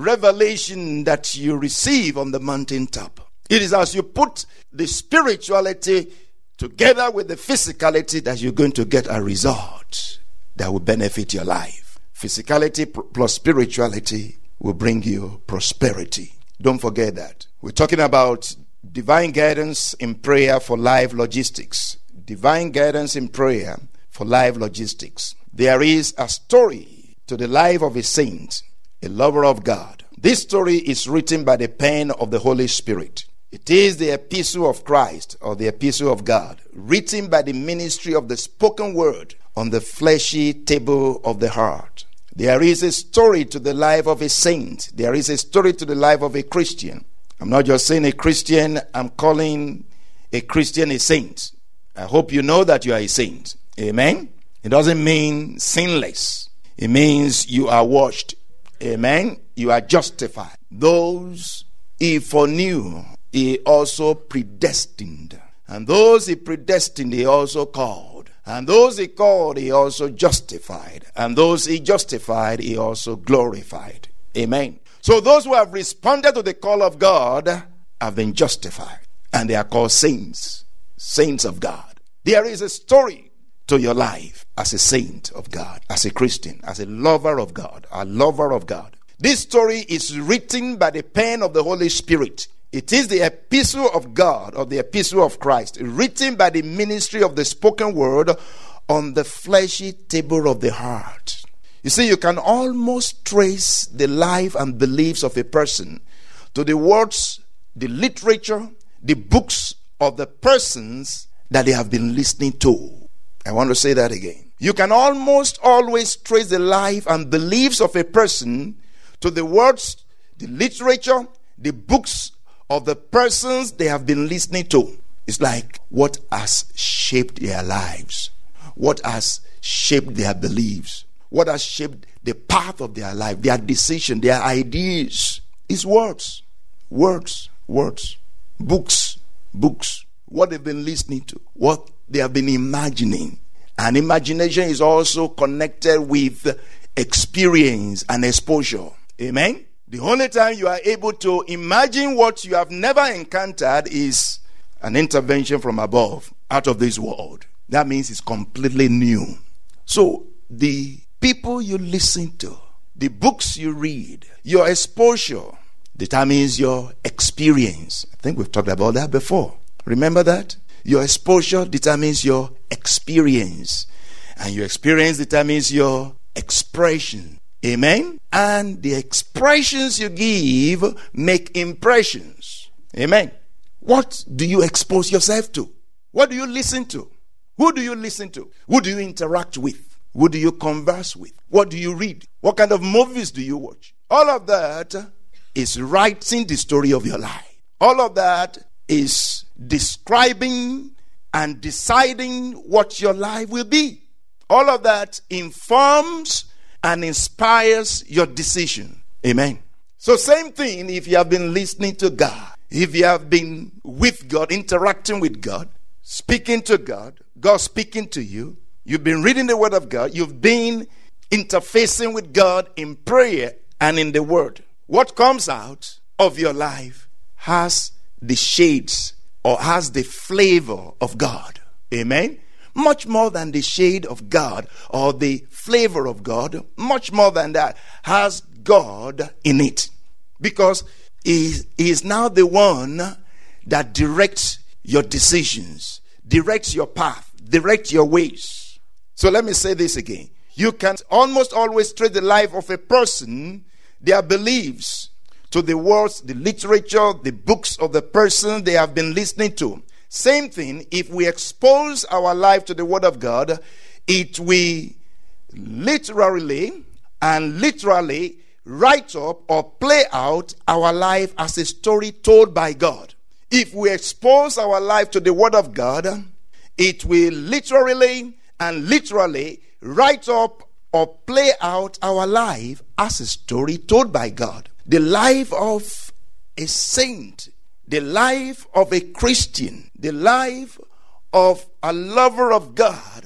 revelation that you receive on the mountaintop. It is as you put the spirituality together with the physicality that you're going to get a result that will benefit your life. Physicality plus spirituality will bring you prosperity. Don't forget that. We're talking about divine guidance in prayer for life logistics. Divine guidance in prayer for life logistics. There is a story to the life of a saint a lover of God. This story is written by the pen of the Holy Spirit. It is the epistle of Christ or the epistle of God, written by the ministry of the spoken word on the fleshy table of the heart. There is a story to the life of a saint. There is a story to the life of a Christian. I'm not just saying a Christian, I'm calling a Christian a saint. I hope you know that you are a saint. Amen. It doesn't mean sinless, it means you are washed Amen. You are justified. Those he foreknew, he also predestined. And those he predestined, he also called. And those he called, he also justified. And those he justified, he also glorified. Amen. So those who have responded to the call of God have been justified. And they are called saints, saints of God. There is a story to your life as a saint of God, as a Christian, as a lover of God, a lover of God. This story is written by the pen of the Holy Spirit. It is the epistle of God or the epistle of Christ, written by the ministry of the spoken word on the fleshy table of the heart. You see, you can almost trace the life and beliefs of a person to the words, the literature, the books of the persons that they have been listening to. I want to say that again. You can almost always trace the life and beliefs of a person to the words, the literature, the books of the persons they have been listening to. It's like what has shaped their lives, what has shaped their beliefs, what has shaped the path of their life, their decision, their ideas. It's words, words, words, books, books, what they've been listening to, what they have been imagining. And imagination is also connected with experience and exposure. Amen. The only time you are able to imagine what you have never encountered is an intervention from above, out of this world. That means it's completely new. So, the people you listen to, the books you read, your exposure determines your experience. I think we've talked about that before. Remember that? Your exposure determines your experience, and your experience determines your expression. Amen? And the expressions you give make impressions. Amen. What do you expose yourself to? What do you listen to? Who do you listen to? Who do you interact with? Who do you converse with? What do you read? What kind of movies do you watch? All of that is writing the story of your life. All of that is describing and deciding what your life will be. All of that informs and inspires your decision. Amen. So, same thing if you have been listening to God, if you have been with God, interacting with God, speaking to God, God speaking to you, you've been reading the Word of God, you've been interfacing with God in prayer and in the Word. What comes out of your life has the shades or has the flavor of God. Amen. Much more than the shade of God or the flavor of God, much more than that, has God in it. Because He, is now the one that directs your decisions, directs your path, directs your ways. So let me say this again. You can almost always trade the life of a person, their beliefs, to the words, the literature, the books of the person they have been listening to. Same thing, if we expose our life to the Word of God, it will literally and literally write up or play out our life as a story told by God. If we expose our life to the Word of God, it will literally and literally write up or play out our life as a story told by God. The life of a saint, the life of a Christian, the life of a lover of God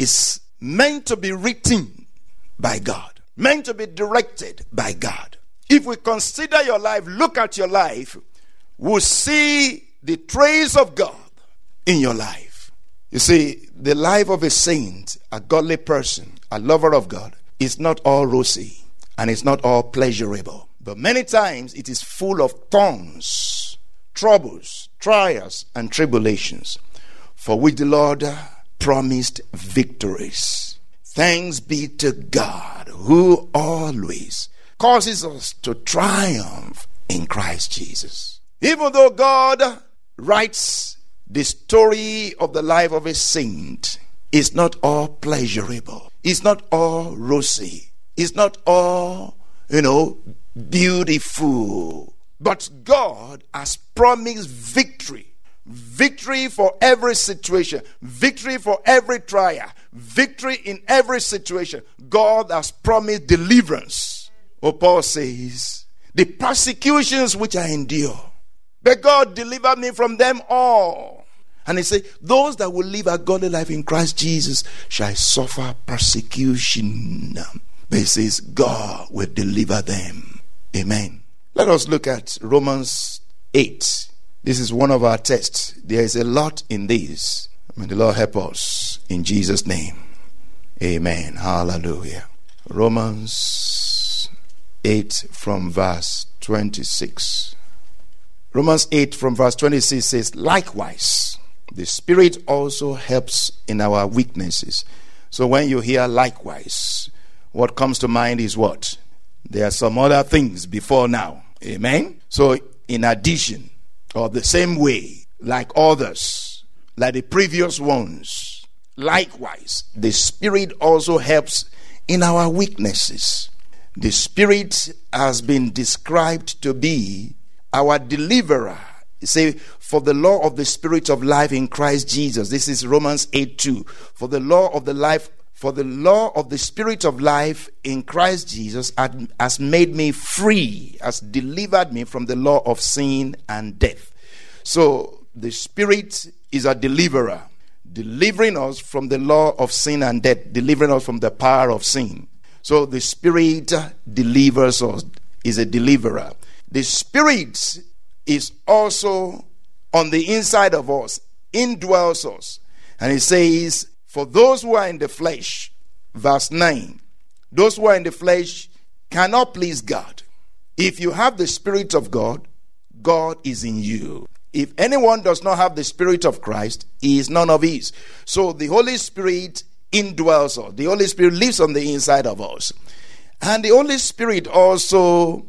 is meant to be written by God, meant to be directed by God. If we consider your life, look at your life, we'll see the trace of God in your life. You see, the life of a saint, a godly person, a lover of God, is not all rosy and it's not all pleasurable. But many times it is full of thorns, troubles, trials, and tribulations, for which the Lord promised victories. Thanks be to God who always causes us to triumph in Christ Jesus. Even though God writes the story of the life of a saint, it's not all pleasurable. It's not all rosy. It's not all, you know, beautiful. But God has promised victory. Victory for every situation, victory for every trial, victory in every situation. God has promised deliverance. Oh, Paul says, the persecutions which I endure, but God delivered me from them all. And he said, Those that will live a godly life in Christ Jesus shall suffer persecution. But he says, God will deliver them. Amen. Let us look at Romans 8. This is one of our texts. There is a lot in this. May the Lord help us in Jesus' name. Amen. Hallelujah. Romans 8 from verse 26. Romans 8 from verse 26 says, Likewise, the Spirit also helps in our weaknesses. So when you hear likewise, what comes to mind is what? There are some other things before now. Amen? So, in addition, or the same way, like others, like the previous ones, likewise, the Spirit also helps in our weaknesses. The Spirit has been described to be our deliverer. say, for the law of the Spirit of life in Christ Jesus. This is Romans 8 2. For the law of the life for the law of the Spirit of life in Christ Jesus has made me free, has delivered me from the law of sin and death. So the Spirit is a deliverer, delivering us from the law of sin and death, delivering us from the power of sin. So the Spirit delivers us, is a deliverer. The Spirit is also on the inside of us, indwells us. And he says, for those who are in the flesh, verse 9, those who are in the flesh cannot please God. If you have the Spirit of God, God is in you. If anyone does not have the Spirit of Christ, he is none of his. So the Holy Spirit indwells us. The Holy Spirit lives on the inside of us. And the Holy Spirit also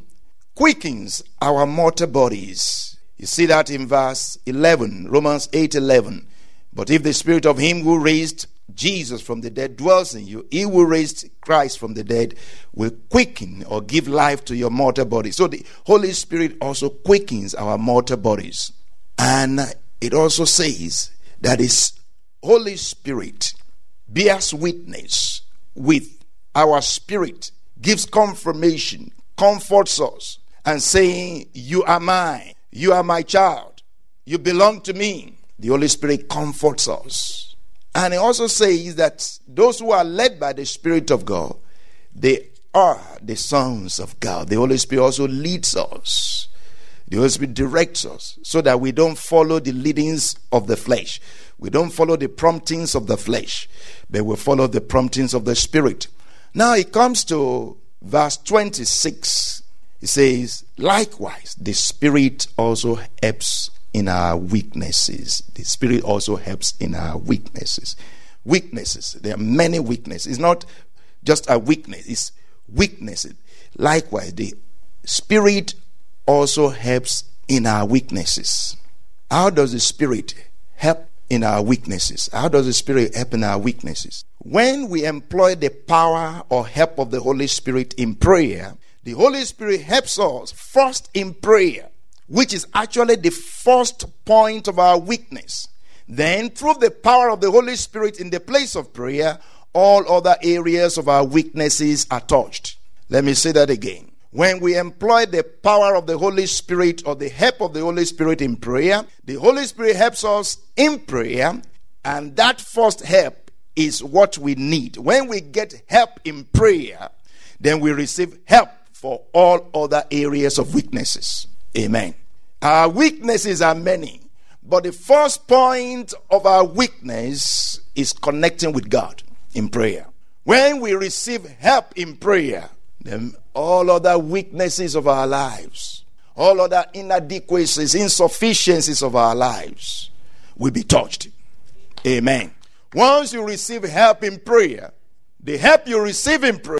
quickens our mortal bodies. You see that in verse 11, Romans 8 11. But if the Spirit of Him who raised Jesus from the dead dwells in you, he who raised Christ from the dead will quicken or give life to your mortal body. So the Holy Spirit also quickens our mortal bodies. And it also says that his Holy Spirit bears witness with our spirit, gives confirmation, comforts us, and saying, You are mine, you are my child, you belong to me. The Holy Spirit comforts us. And he also says that those who are led by the Spirit of God, they are the sons of God. The Holy Spirit also leads us. The Holy Spirit directs us so that we don't follow the leadings of the flesh. We don't follow the promptings of the flesh, but we follow the promptings of the Spirit. Now it comes to verse 26. It says, Likewise, the Spirit also helps in our weaknesses. The Spirit also helps in our weaknesses. Weaknesses. There are many weaknesses. It's not just a weakness, it's weaknesses. Likewise, the Spirit also helps in our weaknesses. How does the Spirit help in our weaknesses? How does the Spirit help in our weaknesses? When we employ the power or help of the Holy Spirit in prayer, the Holy Spirit helps us first in prayer, which is actually the first point of our weakness. Then, through the power of the Holy Spirit in the place of prayer, all other areas of our weaknesses are touched. Let me say that again. When we employ the power of the Holy Spirit or the help of the Holy Spirit in prayer, the Holy Spirit helps us in prayer, and that first help is what we need. When we get help in prayer, then we receive help for all other areas of weaknesses. Amen. Our weaknesses are many, but the first point of our weakness is connecting with God in prayer. When we receive help in prayer, then all other weaknesses of our lives, all other inadequacies, insufficiencies of our lives will be touched. Amen. Once you receive help in prayer, the help you receive in prayer